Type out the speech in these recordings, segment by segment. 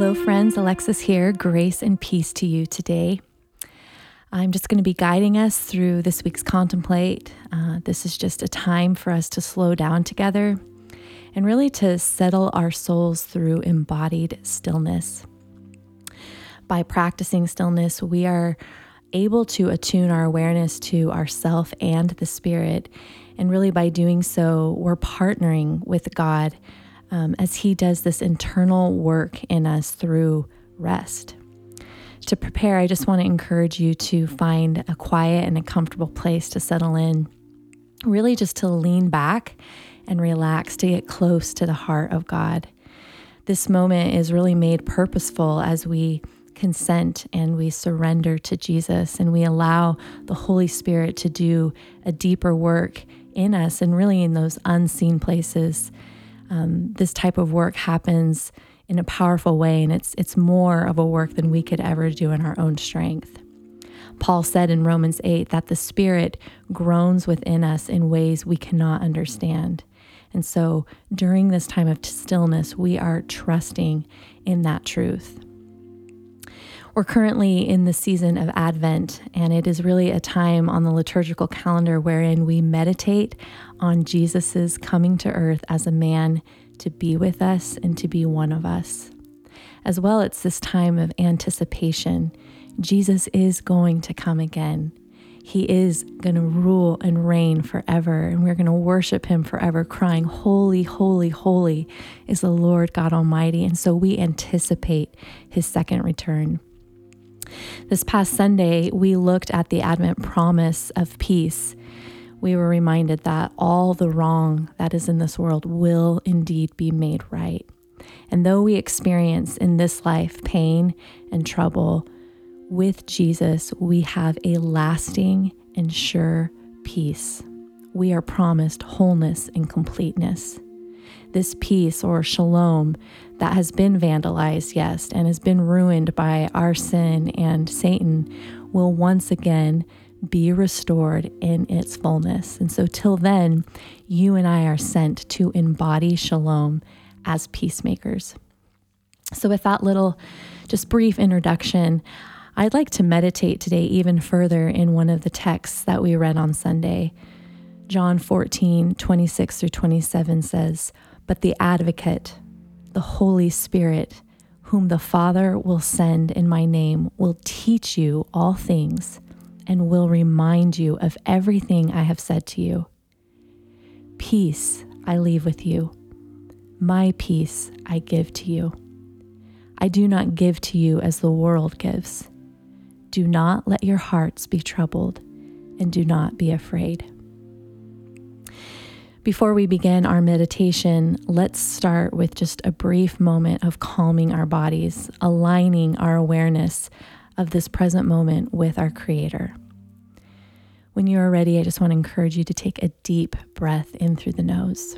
Hello, friends. Alexis here. Grace and peace to you today. I'm just going to be guiding us through this week's contemplate. Uh, this is just a time for us to slow down together and really to settle our souls through embodied stillness. By practicing stillness, we are able to attune our awareness to ourself and the spirit. And really, by doing so, we're partnering with God um, as He does this internal work in us through rest. To prepare, I just want to encourage you to find a quiet and a comfortable place to settle in, really just to lean back and relax, to get close to the heart of God. This moment is really made purposeful as we consent and we surrender to Jesus and we allow the Holy Spirit to do a deeper work in us and really in those unseen places um, this type of work happens in a powerful way, and it's it's more of a work than we could ever do in our own strength. Paul said in Romans 8 that the Spirit groans within us in ways we cannot understand. And so during this time of stillness, we are trusting in that truth. We're currently in the season of Advent, and it is really a time on the liturgical calendar wherein we meditate on Jesus' coming to earth as a man to be with us and to be one of us. As well, it's this time of anticipation. Jesus is going to come again. He is going to rule and reign forever, and we're going to worship him forever, crying, Holy, holy, holy is the Lord God Almighty. And so we anticipate his second return. This past Sunday, we looked at the Advent promise of peace. We were reminded that all the wrong that is in this world will indeed be made right. And though we experience in this life pain and trouble, with Jesus, we have a lasting and sure peace. We are promised wholeness and completeness this peace or shalom that has been vandalized, yes, and has been ruined by our sin and Satan will once again be restored in its fullness. And so, till then, you and I are sent to embody shalom as peacemakers. So, with that little, just brief introduction, I'd like to meditate today even further in one of the texts that we read on Sunday. John 14, 26 through 27 says, but the advocate, the Holy Spirit, whom the Father will send in my name, will teach you all things and will remind you of everything I have said to you. Peace I leave with you, my peace I give to you. I do not give to you as the world gives. Do not let your hearts be troubled, and do not be afraid. Before we begin our meditation, let's start with just a brief moment of calming our bodies, aligning our awareness of this present moment with our Creator. When you are ready, I just want to encourage you to take a deep breath in through the nose.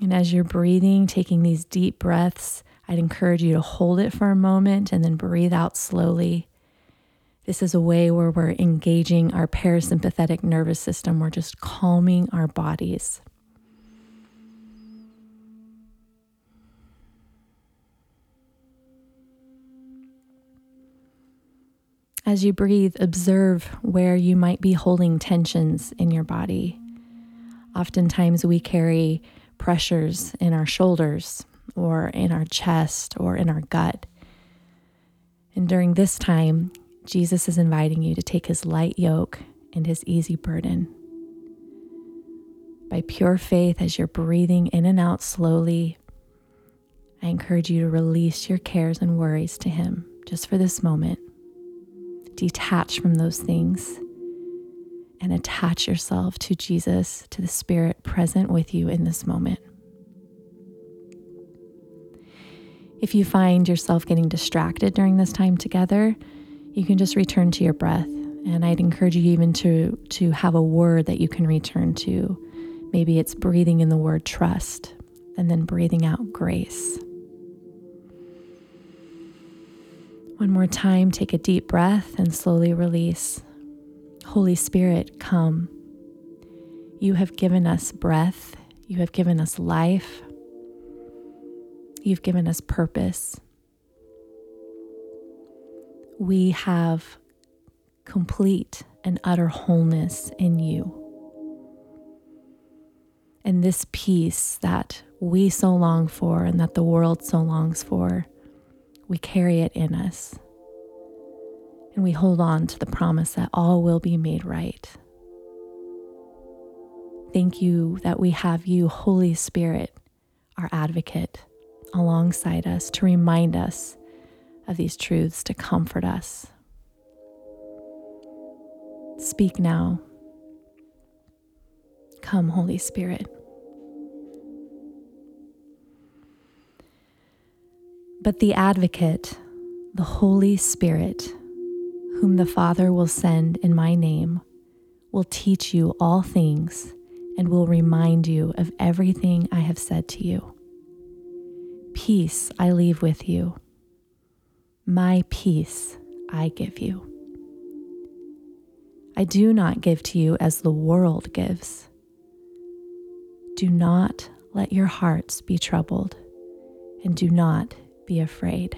And as you're breathing, taking these deep breaths, I'd encourage you to hold it for a moment and then breathe out slowly this is a way where we're engaging our parasympathetic nervous system. We're just calming our bodies. As you breathe, observe where you might be holding tensions in your body. Oftentimes, we carry pressures in our shoulders or in our chest or in our gut. And during this time, Jesus is inviting you to take his light yoke and his easy burden. By pure faith, as you're breathing in and out slowly, I encourage you to release your cares and worries to him just for this moment. Detach from those things and attach yourself to Jesus, to the Spirit present with you in this moment. If you find yourself getting distracted during this time together, you can just return to your breath. And I'd encourage you even to, to have a word that you can return to. Maybe it's breathing in the word trust and then breathing out grace. One more time, take a deep breath and slowly release. Holy Spirit, come. You have given us breath, You have given us life. You've given us purpose. We have complete and utter wholeness in you. And this peace that we so long for and that the world so longs for, we carry it in us. And we hold on to the promise that all will be made right. Thank you that we have you, Holy Spirit, our advocate, alongside us to remind us of these truths, to comfort us. Speak now. Come, Holy Spirit. But the advocate, the Holy Spirit, whom the Father will send in my name, will teach you all things and will remind you of everything I have said to you. Peace I leave with you. My peace I give you. I do not give to you as the world gives. Do not let your hearts be troubled, and do not be afraid.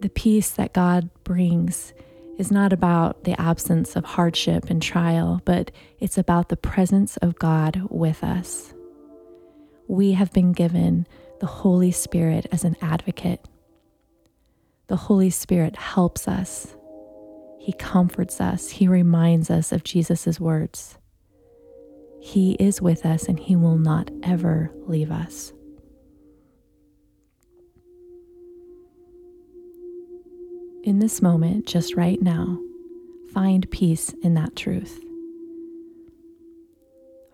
The peace that God brings is not about the absence of hardship and trial, but it's about the presence of God with us. We have been given the Holy Spirit as an advocate. The Holy Spirit helps us, He comforts us, He reminds us of Jesus' words. He is with us and He will not ever leave us. In this moment, just right now, find peace in that truth.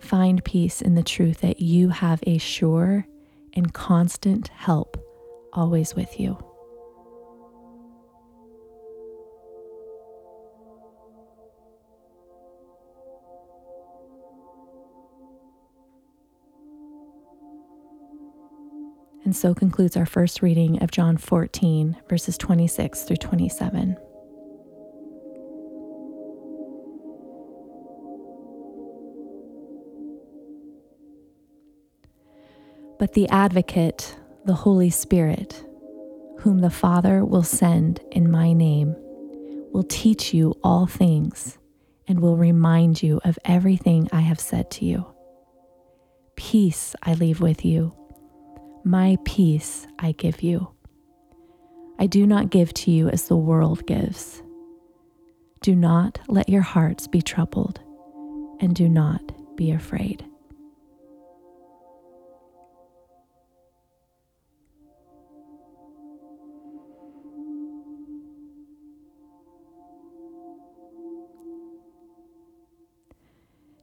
Find peace in the truth that you have a sure and constant help always with you. And so concludes our first reading of John 14, verses 26 through 27. But the Advocate, the Holy Spirit, whom the Father will send in my name, will teach you all things and will remind you of everything I have said to you. Peace I leave with you my peace I give you. I do not give to you as the world gives. Do not let your hearts be troubled, and do not be afraid.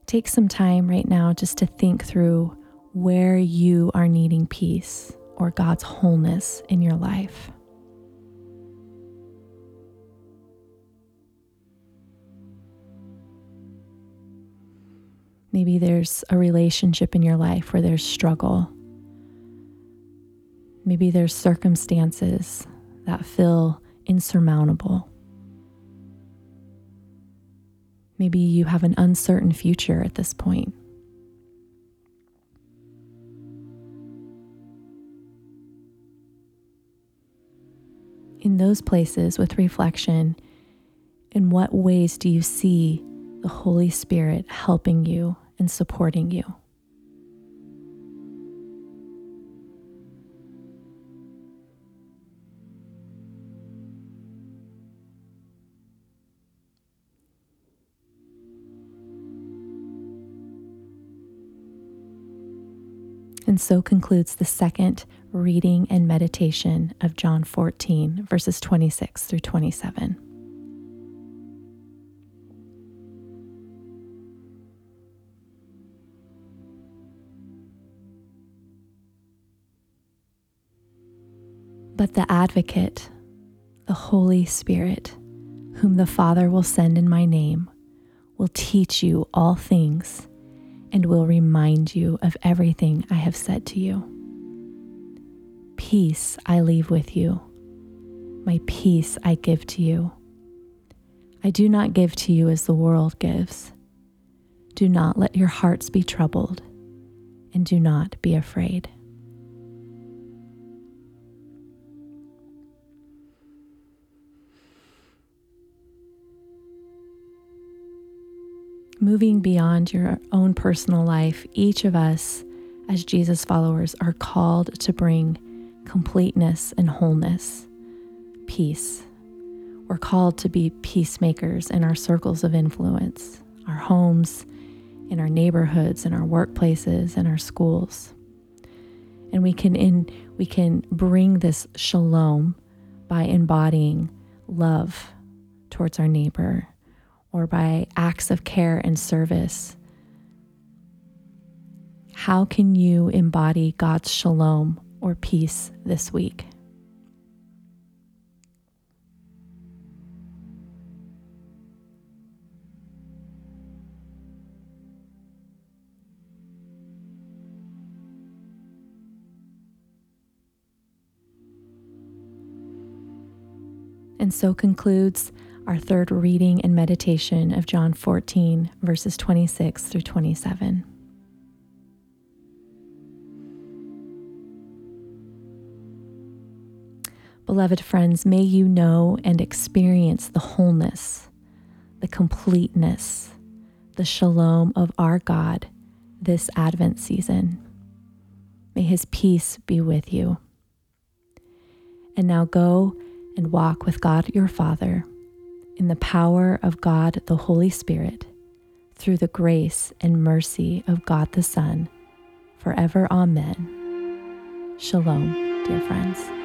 Take some time right now just to think through where you are needing peace or God's wholeness in your life. Maybe there's a relationship in your life where there's struggle. Maybe there's circumstances that feel insurmountable. Maybe you have an uncertain future at this point. In those places with reflection, in what ways do you see the Holy Spirit helping you and supporting you? And so concludes the second reading and meditation of John 14, verses 26 through 27. But the Advocate, the Holy Spirit, whom the Father will send in my name, will teach you all things and will remind you of everything I have said to you peace I leave with you, my peace I give to you. I do not give to you as the world gives. Do not let your hearts be troubled, and do not be afraid. Moving beyond your own personal life, each of us as Jesus followers are called to bring completeness and wholeness, peace. We're called to be peacemakers in our circles of influence, our homes, in our neighborhoods, in our workplaces, in our schools. And we can in we can bring this shalom by embodying love towards our neighbor or by acts of care and service. How can you embody God's shalom or peace this week? And so concludes our third reading and meditation of John 14, verses 26 through 27. Beloved friends, may you know and experience the wholeness, the completeness, the shalom of our God this Advent season. May his peace be with you. And now go and walk with God your Father in the power of God the Holy Spirit through the grace and mercy of God the Son, forever. Amen. Shalom, dear friends.